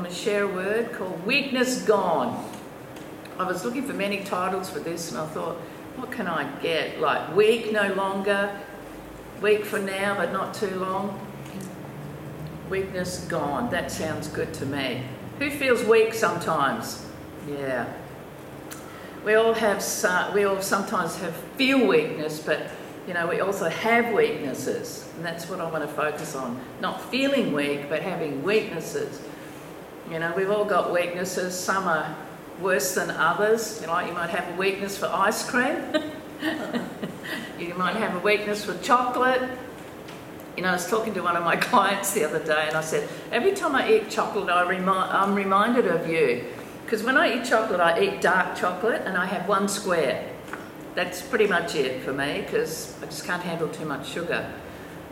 I'm going to share a word called Weakness Gone. I was looking for many titles for this and I thought, what can I get? Like weak no longer, weak for now but not too long. Weakness gone. That sounds good to me. Who feels weak sometimes? Yeah. We all have we all sometimes have feel weakness, but you know we also have weaknesses, and that's what I want to focus on. Not feeling weak, but having weaknesses. You know, we've all got weaknesses. Some are worse than others. You know, you might have a weakness for ice cream. you might have a weakness for chocolate. You know, I was talking to one of my clients the other day and I said, every time I eat chocolate, I remi- I'm reminded of you. Because when I eat chocolate, I eat dark chocolate and I have one square. That's pretty much it for me because I just can't handle too much sugar.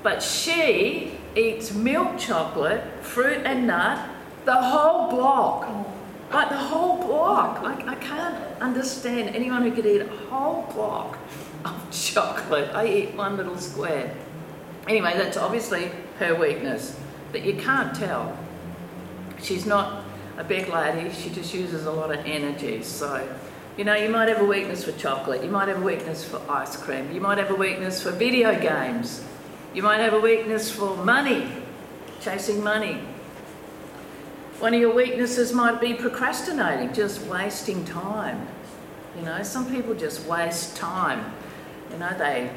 But she eats milk chocolate, fruit and nut, the whole block. Like the whole block. I, I can't understand anyone who could eat a whole block of chocolate. I eat one little square. Anyway, that's obviously her weakness, but you can't tell. She's not a big lady, she just uses a lot of energy. So, you know, you might have a weakness for chocolate, you might have a weakness for ice cream, you might have a weakness for video games, you might have a weakness for money, chasing money. One of your weaknesses might be procrastinating, just wasting time. You know, some people just waste time. You know, they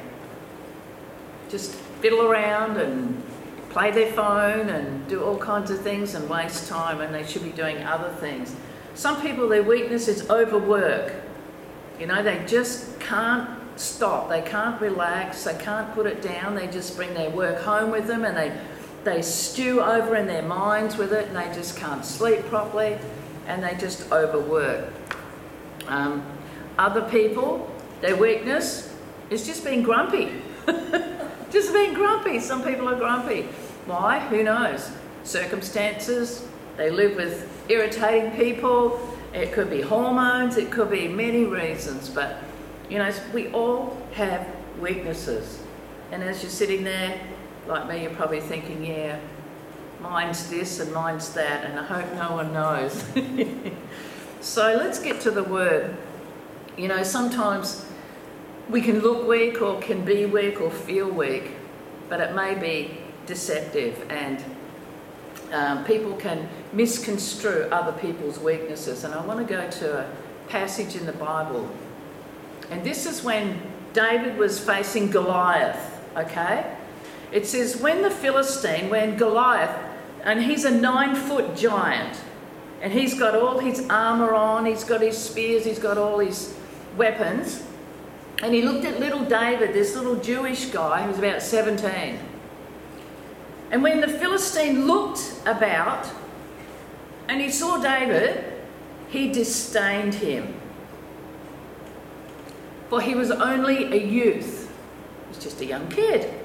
just fiddle around and play their phone and do all kinds of things and waste time and they should be doing other things. Some people, their weakness is overwork. You know, they just can't stop. They can't relax. They can't put it down. They just bring their work home with them and they they stew over in their minds with it and they just can't sleep properly and they just overwork. Um, other people, their weakness is just being grumpy. just being grumpy. Some people are grumpy. Why? Who knows? Circumstances, they live with irritating people, it could be hormones, it could be many reasons, but you know, we all have weaknesses. And as you're sitting there like me, you're probably thinking, yeah, mine's this and mine's that, and I hope no one knows. so let's get to the word. You know, sometimes we can look weak or can be weak or feel weak, but it may be deceptive and um, people can misconstrue other people's weaknesses. And I want to go to a passage in the Bible. And this is when David was facing Goliath, okay? It says, when the Philistine, when Goliath, and he's a nine foot giant, and he's got all his armour on, he's got his spears, he's got all his weapons, and he looked at little David, this little Jewish guy who's about 17. And when the Philistine looked about and he saw David, he disdained him. For he was only a youth, he was just a young kid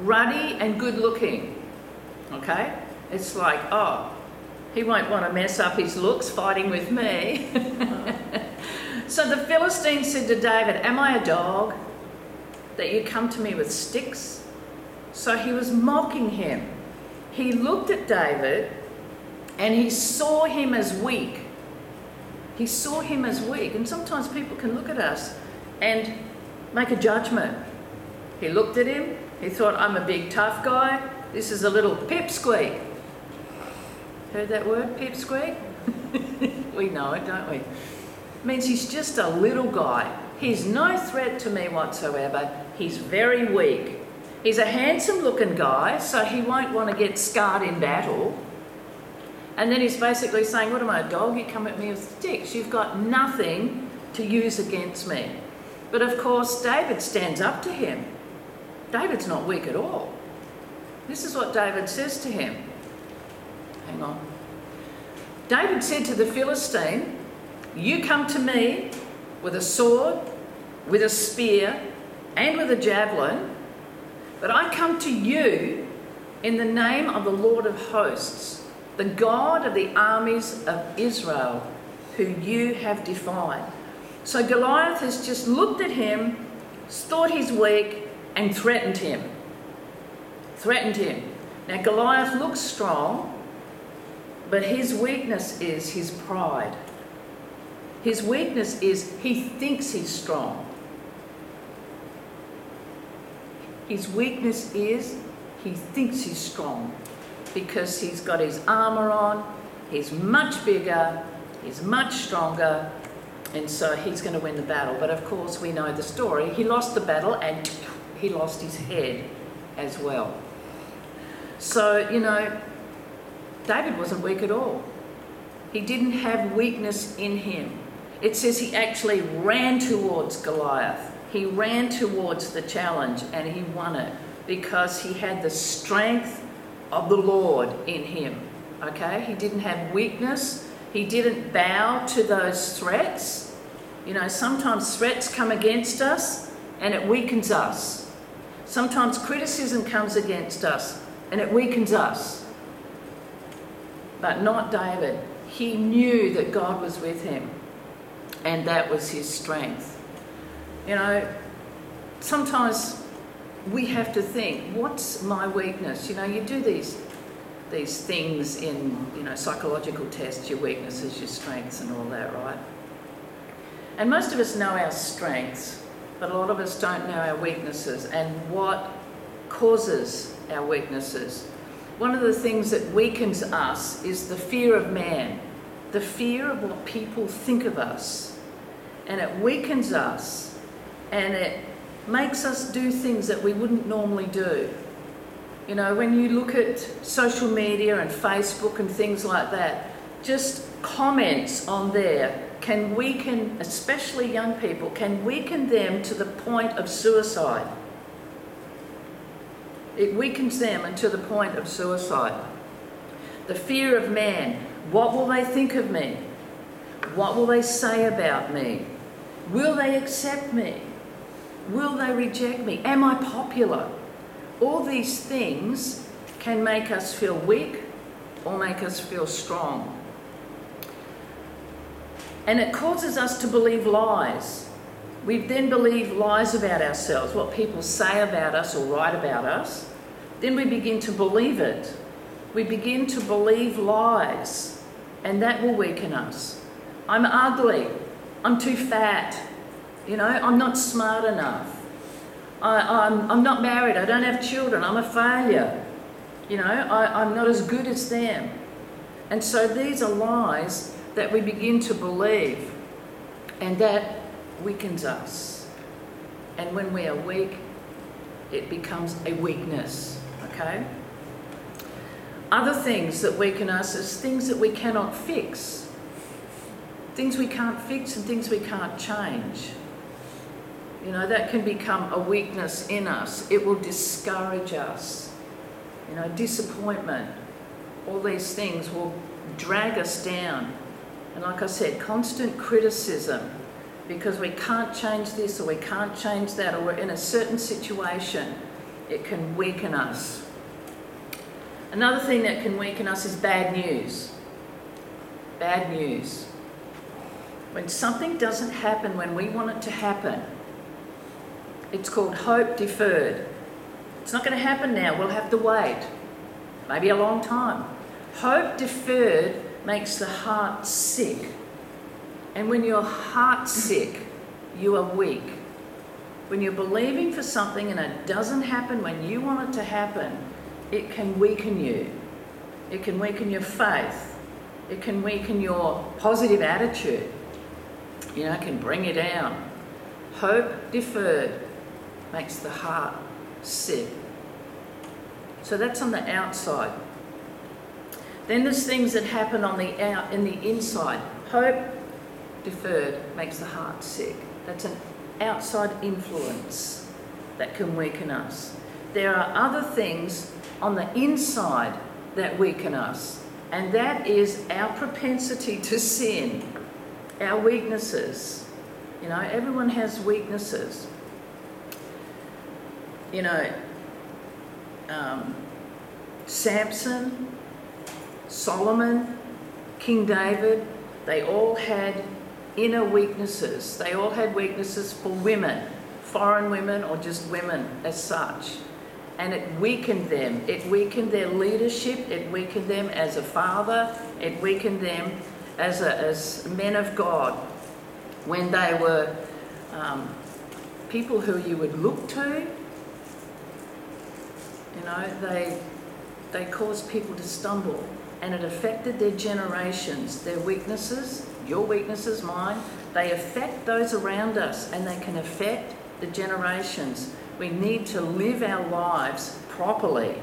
ruddy and good looking. Okay? It's like, oh, he won't want to mess up his looks fighting with me. so the Philistine said to David, Am I a dog that you come to me with sticks? So he was mocking him. He looked at David and he saw him as weak. He saw him as weak. And sometimes people can look at us and make a judgment. He looked at him he thought, I'm a big tough guy. This is a little pipsqueak. Heard that word, pipsqueak? we know it, don't we? It means he's just a little guy. He's no threat to me whatsoever. He's very weak. He's a handsome looking guy, so he won't want to get scarred in battle. And then he's basically saying, What am I, a dog? You come at me with sticks. You've got nothing to use against me. But of course, David stands up to him. David's not weak at all. This is what David says to him. Hang on. David said to the Philistine, You come to me with a sword, with a spear, and with a javelin, but I come to you in the name of the Lord of hosts, the God of the armies of Israel, who you have defied. So Goliath has just looked at him, thought he's weak, and threatened him. Threatened him. Now, Goliath looks strong, But his weakness is his pride. His weakness is he thinks he's strong. His weakness is he thinks he's strong because he's got his armour on, he's much bigger, he's much stronger, and so he's going to win the battle. But of course, we know the story. He lost the battle and he lost his head as well. So, you know, David wasn't weak at all. He didn't have weakness in him. It says he actually ran towards Goliath. He ran towards the challenge and he won it because he had the strength of the Lord in him. Okay? He didn't have weakness. He didn't bow to those threats. You know, sometimes threats come against us and it weakens us. Sometimes criticism comes against us and it weakens us. But not David. He knew that God was with him and that was his strength. You know, sometimes we have to think, what's my weakness? You know, you do these these things in, you know, psychological tests, your weaknesses, your strengths and all that, right? And most of us know our strengths, but a lot of us don't know our weaknesses and what causes our weaknesses. One of the things that weakens us is the fear of man, the fear of what people think of us. And it weakens us and it makes us do things that we wouldn't normally do. You know, when you look at social media and Facebook and things like that, just comments on there can weaken, especially young people, can weaken them to the point of suicide. It weakens them to the point of suicide. The fear of man. What will they think of me? What will they say about me? Will they accept me? Will they reject me? Am I popular? All these things can make us feel weak or make us feel strong. And it causes us to believe lies. We then believe lies about ourselves, what people say about us or write about us. Then we begin to believe it. We begin to believe lies, and that will weaken us. I'm ugly. I'm too fat. You know, I'm not smart enough. I, am I'm, I'm not married. I don't have children. I'm a failure. You know, I, I'm not as good as them. And so these are lies that we begin to believe, and that weakens us. And when we are weak, it becomes a weakness, okay? Other things that weaken us is things that we cannot fix. Things we can't fix and things we can't change. You know, that can become a weakness in us. It will discourage us. You know, disappointment, all these things will drag us down. And like I said, constant criticism because we can't change this or we can't change that or we're in a certain situation, it can weaken us. Another thing that can weaken us is bad news. Bad news. When something doesn't happen when we want it to happen, it's called hope deferred. It's not going to happen now, we'll have to wait. Maybe a long time. Hope deferred makes the heart sick. And when your heart's sick, you are weak. When you're believing for something and it doesn't happen when you want it to happen, it can weaken you. It can weaken your faith. It can weaken your positive attitude. You know, it can bring you down. Hope deferred makes the heart sick. So that's on the outside. Then there's things that happen on the out in the inside. Hope deferred makes the heart sick. That's an outside influence that can weaken us. There are other things on the inside that weaken us, and that is our propensity to sin, our weaknesses. You know, everyone has weaknesses you know, um, Samson, Solomon, King David, they all had inner weaknesses. They all had weaknesses for women, foreign women or just women as such. and it weakened them. It weakened their leadership, it weakened them as a father, it weakened them as, a, as men of God when they were um, people who you would look to. You know, they, they caused people to stumble and it affected their generations, their weaknesses, your weaknesses, mine. They affect those around us and they can affect the generations. We need to live our lives properly.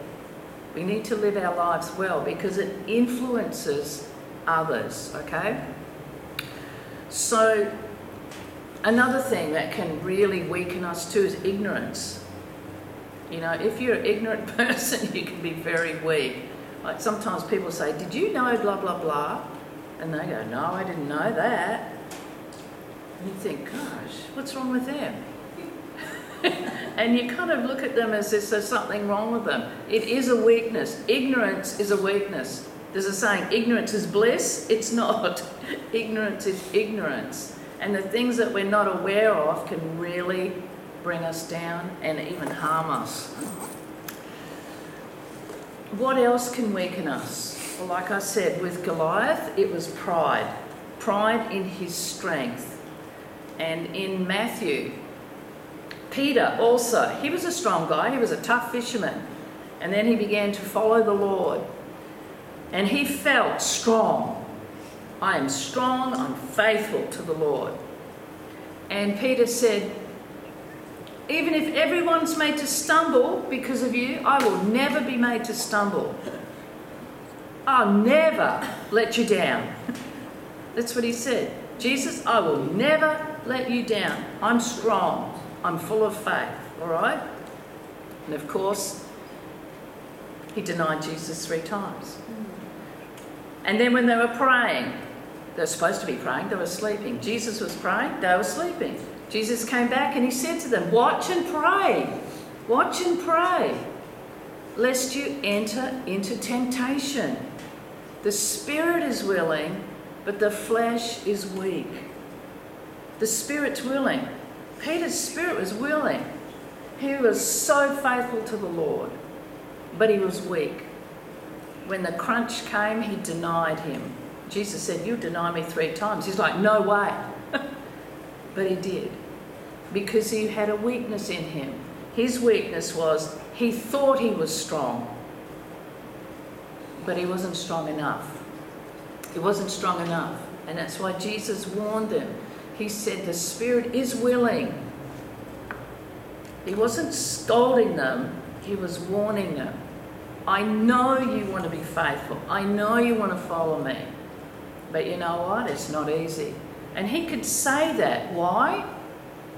We need to live our lives well because it influences others, okay? So, another thing that can really weaken us too is ignorance. You know, if you're an ignorant person, you can be very weak. Like sometimes people say, Did you know blah, blah, blah? And they go, No, I didn't know that. And you think, Gosh, what's wrong with them? and you kind of look at them as if there's something wrong with them. It is a weakness. Ignorance is a weakness. There's a saying, ignorance is bliss. It's not. ignorance is ignorance. And the things that we're not aware of can really bring us down and even harm us. What else can weaken us? Well, like I said, with Goliath, it was pride. Pride in his strength. And in Matthew, Peter also, he was a strong guy, he was a tough fisherman. And then he began to follow the Lord. And he felt strong. I am strong, I'm faithful to the Lord. And Peter said, Even if everyone's made to stumble because of you, I will never be made to stumble. I'll never let you down. That's what he said. Jesus, I will never let you down. I'm strong. I'm full of faith, all right? And of course, he denied Jesus three times. And then when they were praying, they were supposed to be praying, they were sleeping. Jesus was praying, they were sleeping. Jesus came back and he said to them, Watch and pray. Watch and pray, lest you enter into temptation. The spirit is willing, but the flesh is weak. The spirit's willing, Peter's spirit was willing. He was so faithful to the Lord, but he was weak. When the crunch came, he denied him. Jesus said, You deny me three times. He's like, No way. But he did because he had a weakness in him. His weakness was he thought he was strong, but he wasn't strong enough. He wasn't strong enough. And that's why Jesus warned them he said the spirit is willing. He wasn't scolding them, he was warning them. I know you want to be faithful. I know you want to follow me. But you know what? It's not easy. And he could say that. Why?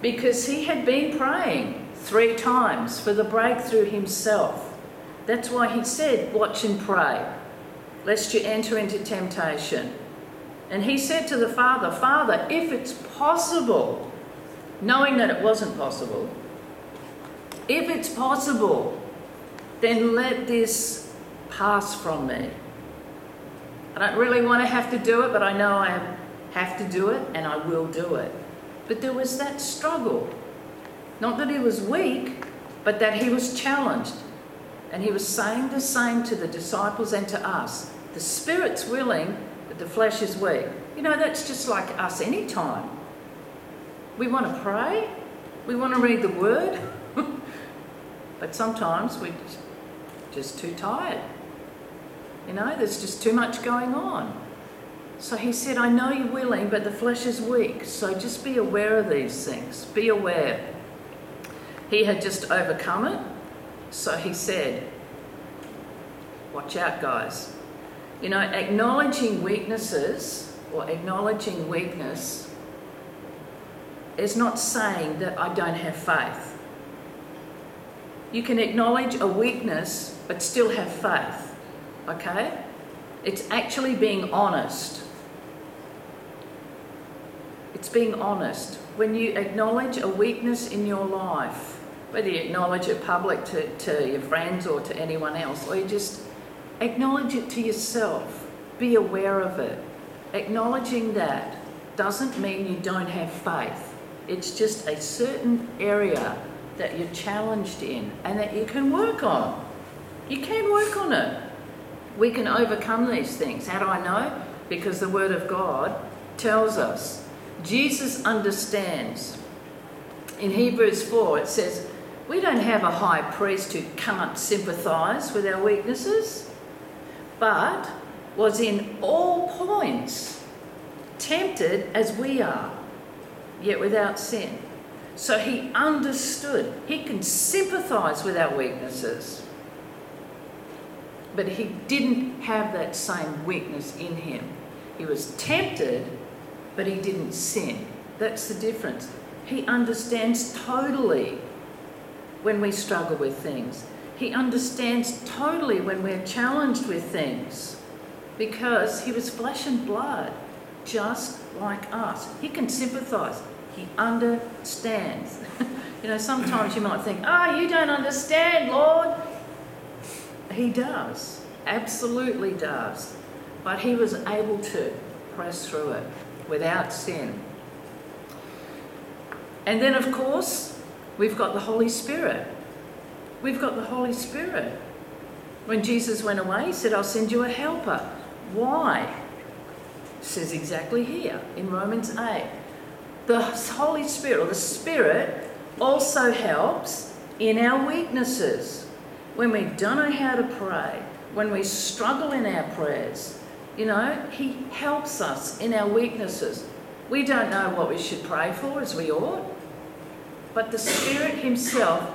Because he had been praying three times for the breakthrough himself. That's why he said, Watch and pray, lest you enter into temptation. And he said to the father, Father, if it's possible, knowing that it wasn't possible, if it's possible, then let this pass from me. I don't really want to have to do it, but I know I have to do it and I will do it. But there was that struggle. Not that he was weak, but that he was challenged. And he was saying the same to the disciples and to us. The spirit's willing, but the flesh is weak. You know, that's just like us anytime. We want to pray, we want to read the word, but sometimes we're just too tired. You know, there's just too much going on. So he said, I know you're willing, but the flesh is weak. So just be aware of these things. Be aware. He had just overcome it. So he said, Watch out, guys. You know, acknowledging weaknesses or acknowledging weakness is not saying that I don't have faith. You can acknowledge a weakness but still have faith. Okay? It's actually being honest. It's being honest. When you acknowledge a weakness in your life, whether you acknowledge it public to, to your friends or to anyone else, or you just Acknowledge it to yourself. Be aware of it. Acknowledging that doesn't mean you don't have faith. It's just a certain area that you're challenged in and that you can work on. You can work on it. We can overcome these things. How do I know? Because the Word of God tells us. Jesus understands. In Hebrews 4, it says, We don't have a high priest who can't sympathize with our weaknesses, but was in all points tempted as we are, yet without sin. So he understood. He can sympathize with our weaknesses. But he didn't have that same weakness in him. He was tempted, but he didn't sin. That's the difference. He understands totally when we struggle with things. He understands totally when we're challenged with things because he was flesh and blood, just like us. He can sympathize. He understands. you know, sometimes you might think, oh, you don't understand, Lord. He does, absolutely does. But he was able to press through it without sin. And then, of course, we've got the Holy Spirit. We've got the Holy Spirit. When Jesus went away, he said, I'll send you a helper. Why? It says exactly here in Romans 8. The Holy Spirit, or the Spirit, also helps in our weaknesses. When we don't know how to pray, when we struggle in our prayers, you know, He helps us in our weaknesses. We don't know what we should pray for as we ought, but the Spirit Himself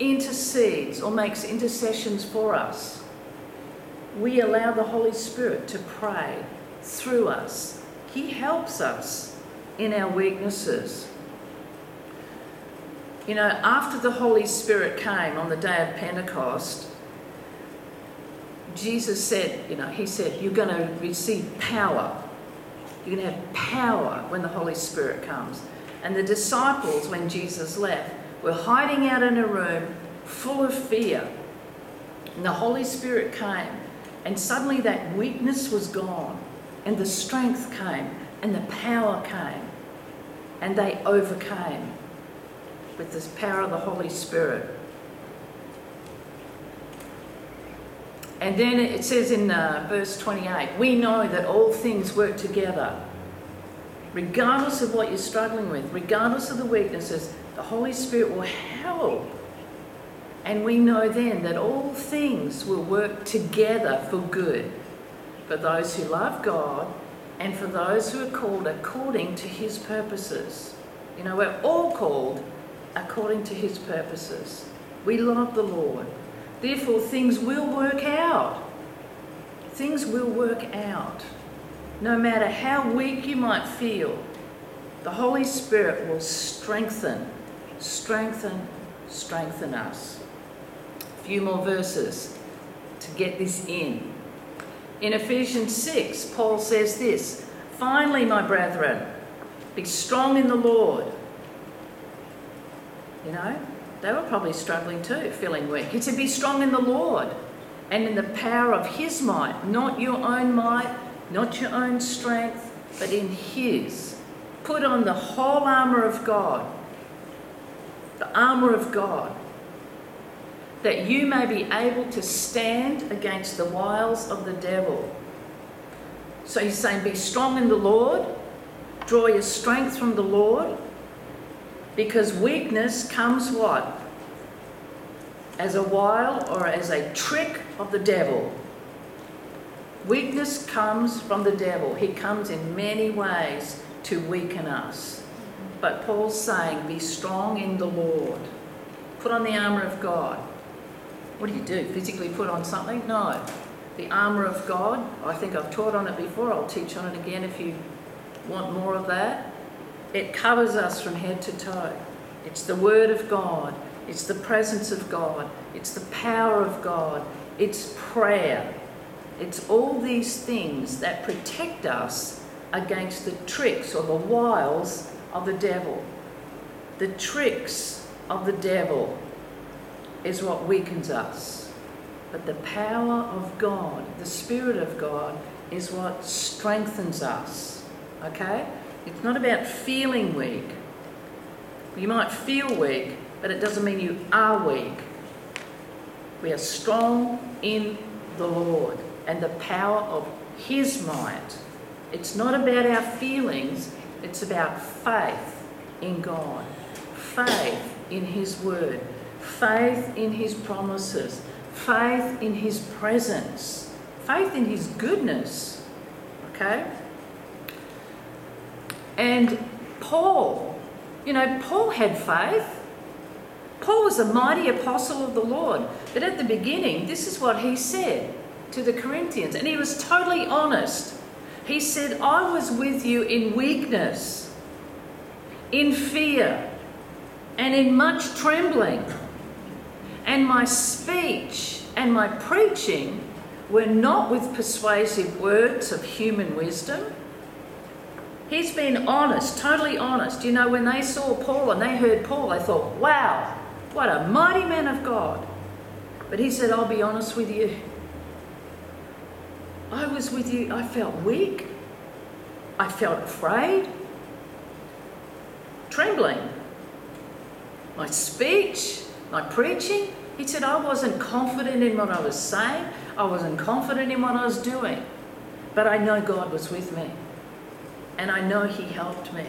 intercedes or makes intercessions for us. We allow the Holy Spirit to pray through us. He helps us in our weaknesses. You know, after the Holy Spirit came on the day of Pentecost, Jesus said, you know, He said, You're going to receive power. You're going to have power when the Holy Spirit comes. And the disciples, when Jesus left, were hiding out in a room full of fear. And the Holy Spirit came, and suddenly that weakness was gone, and the strength came, and the power came, and they overcame with this power of the Holy Spirit. And then it says in uh, verse 28 we know that all things work together. Regardless of what you're struggling with, regardless of the weaknesses, the Holy Spirit will help. And we know then that all things will work together for good for those who love God and for those who are called according to his purposes. You know, we're all called according to his purposes. We love the Lord. Therefore, things will work out. Things will work out. No matter how weak you might feel, the Holy Spirit will strengthen, strengthen, strengthen us. A few more verses to get this in. In Ephesians 6, Paul says this Finally, my brethren, be strong in the Lord. You know, they were probably struggling too, feeling weak. Said, Be strong in the Lord and in the power of His might, not your own might, not your own strength, but in His. Put on the whole armour of God, the armour of God that you may be able to stand against the wiles of the devil. So he's saying, Be strong in the Lord, draw your strength from the Lord, because weakness comes what? As a wile or as a trick of the devil. Weakness comes from the devil. He comes in many ways to weaken us. But Paul's saying, Be strong in the Lord. Put on the armour of God. What do you do? Physically put on something? No. The armour of God, I think I've taught on it before, I'll teach on it again if you want more of that. It covers us from head to toe. It's the Word of God, it's the presence of God, it's the power of God, it's prayer. It's all these things that protect us against the tricks or the wiles of the devil. The tricks of the devil is what weakens us. But the power of God, the Spirit of God, is what strengthens us. Okay? It's not about feeling weak. You might feel weak, but it doesn't mean you are weak. We are strong in the Lord and the power of His might. It's not about our feelings, it's about faith in God, faith in His Word, faith in His promises, faith in His presence, faith in His goodness. Okay? And Paul, you know, Paul had faith. Paul was a mighty apostle of the Lord. But at the beginning, this is what he said to the Corinthians, and he was totally honest. He said, I was with you in weakness, in fear, and in much trembling. And my speech and my preaching were not with persuasive words of human wisdom. He's been honest, totally honest. You know, when they saw Paul and they heard Paul, they thought, wow, what a mighty man of God. But he said, I'll be honest with you. I was with you, I felt weak. I felt afraid, trembling. My speech, my preaching, he said, I wasn't confident in what I was saying. I wasn't confident in what I was doing. But I know God was with me. And I know He helped me.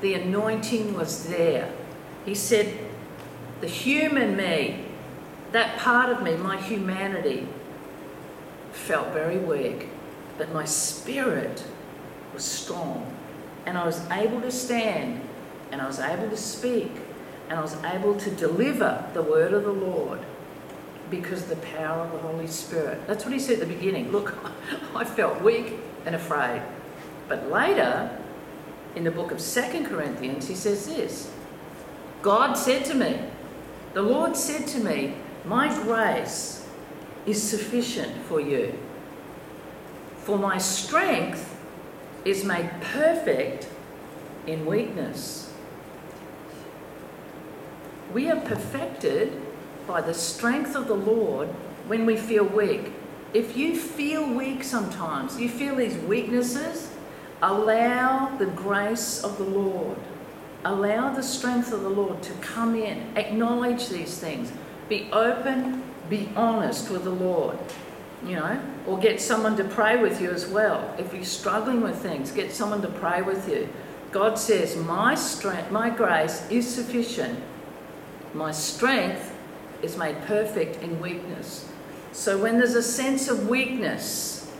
The anointing was there. He said, the human me, that part of me, my humanity, felt very weak. But my spirit was strong. And I was able to stand and I was able to speak and I was able to deliver the word of the Lord because of the power of the Holy Spirit. That's what he said at the beginning. Look, I felt weak and afraid. But later, in the book of Second Corinthians, he says this God said to me, the Lord said to me, My grace is sufficient for you. For my strength is made perfect in weakness. We are perfected by the strength of the Lord when we feel weak. If you feel weak sometimes, you feel these weaknesses, allow the grace of the Lord, allow the strength of the Lord to come in. Acknowledge these things. Be open, be honest with the Lord, you know, or get someone to pray with you as well. If you're struggling with things, get someone to pray with you. God says, My strength, my grace is sufficient. My strength is made perfect in weakness. So when there's a sense of weakness,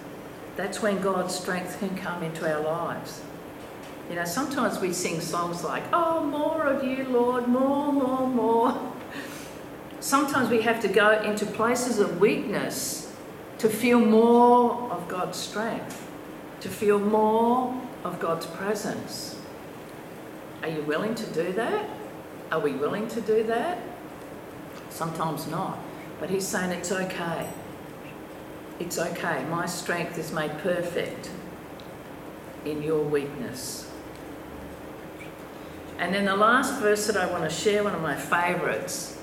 that's when God's strength can come into our lives. You know, sometimes we sing songs like, Oh, more of you, Lord, more, more, more. Sometimes we have to go into places of weakness to feel more of God's strength, to feel more of God's presence. Are you willing to do that? Are we willing to do that? Sometimes not. But he's saying it's okay. It's okay. My strength is made perfect in your weakness. And then the last verse that I want to share, one of my favourites,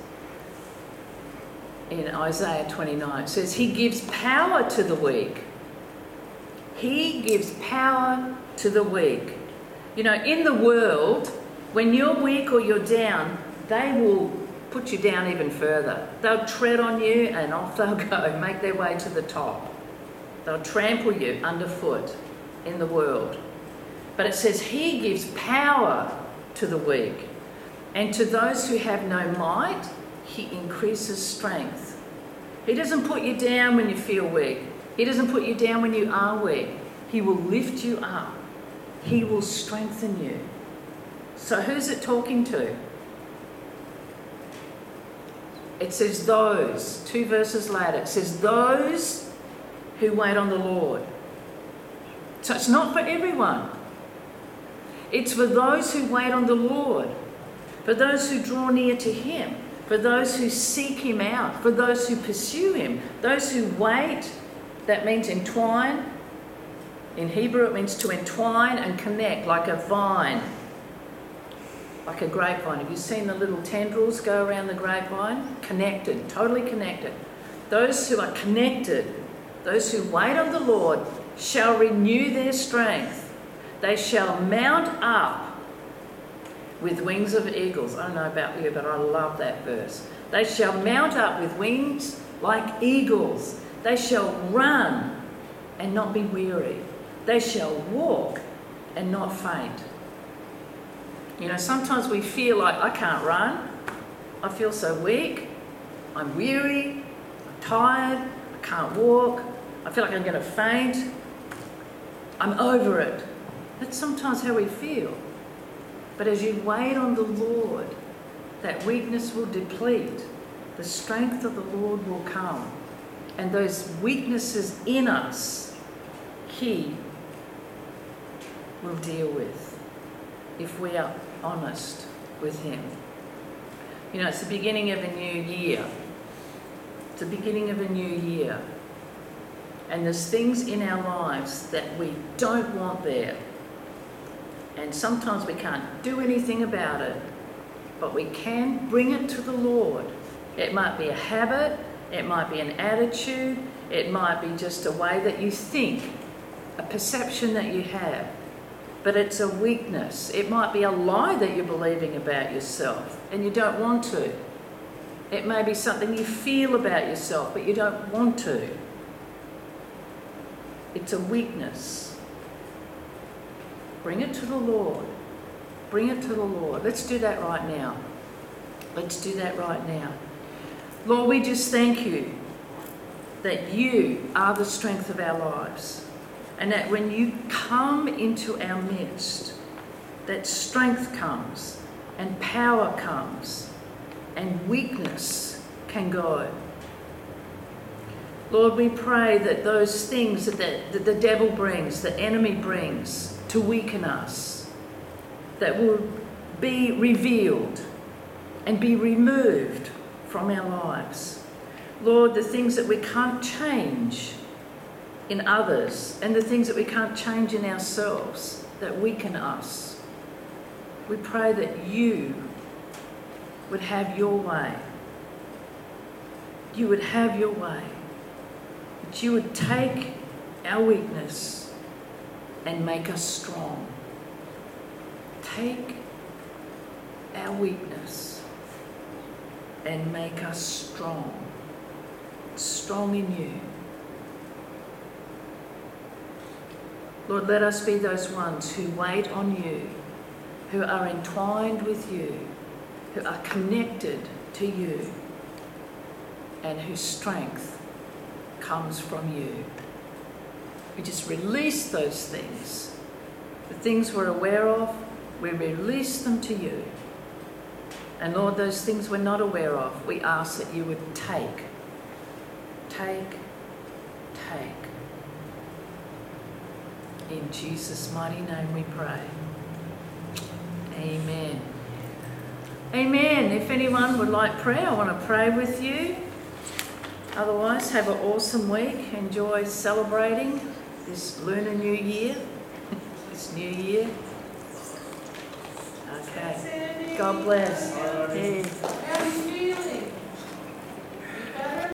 in Isaiah 29, says, He gives power to the weak. He gives power to the weak. You know, in the world, when you're weak or you're down, they will put you down even further. They'll tread on you and off they'll go, make their way to the top. They'll trample you underfoot in the world. But it says, He gives power to the weak. And to those who have no might, He increases strength. He doesn't put you down when you feel weak, He doesn't put you down when you are weak. He will lift you up, He will strengthen you. So, who's it talking to? It says, those, two verses later, it says, those who wait on the Lord. So, it's not for everyone. It's for those who wait on the Lord, for those who draw near to Him, for those who seek Him out, for those who pursue Him, those who wait. That means entwine. In Hebrew, it means to entwine and connect like a vine, like a grapevine. Have you seen the little tendrils go around the grapevine? Connected, totally connected. Those who are connected, those who wait on the Lord, shall renew their strength. They shall mount up with wings of eagles. I don't know about you, but I love that verse. They shall mount up with wings like eagles. They shall run and not be weary. They shall walk and not faint. You know, sometimes we feel like I can't run. I feel so weak. I'm weary. I'm tired. I can't walk. I feel like I'm going to faint. I'm over it. That's sometimes how we feel. But as you wait on the Lord, that weakness will deplete. The strength of the Lord will come. And those weaknesses in us, He will deal with if we are honest with Him. You know, it's the beginning of a new year. It's the beginning of a new year. And there's things in our lives that we don't want there. And sometimes we can't do anything about it, but we can bring it to the Lord. It might be a habit, it might be an attitude, it might be just a way that you think, a perception that you have. But it's a weakness. It might be a lie that you're believing about yourself and you don't want to. It may be something you feel about yourself, but you don't want to. It's a weakness. Bring it to the Lord. Bring it to the Lord. Let's do that right now. Let's do that right now. Lord, we just thank you that you are the strength of our lives. And that when you come into our midst, that strength comes and power comes and weakness can go. Lord, we pray that those things that the, that the devil brings, the enemy brings to weaken us, that will be revealed and be removed from our lives. Lord, the things that we can't change in others and the things that we can't change in ourselves that weaken us. We pray that you would have your way. You would have your way that you would take our weakness and make us strong. Take our weakness and make us strong. Strong in you. Lord, let us be those ones who wait on you, who are entwined with you, who are connected to you, and whose strength comes from you. We just release those things. The things we're aware of, we release them to you. And Lord, those things we're not aware of, we ask that you would take, take, take. In Jesus' mighty name we pray. Amen. Amen. If anyone would like prayer, I want to pray with you. Otherwise, have an awesome week. Enjoy celebrating this Lunar New Year, this new year. Okay. God bless. Yeah.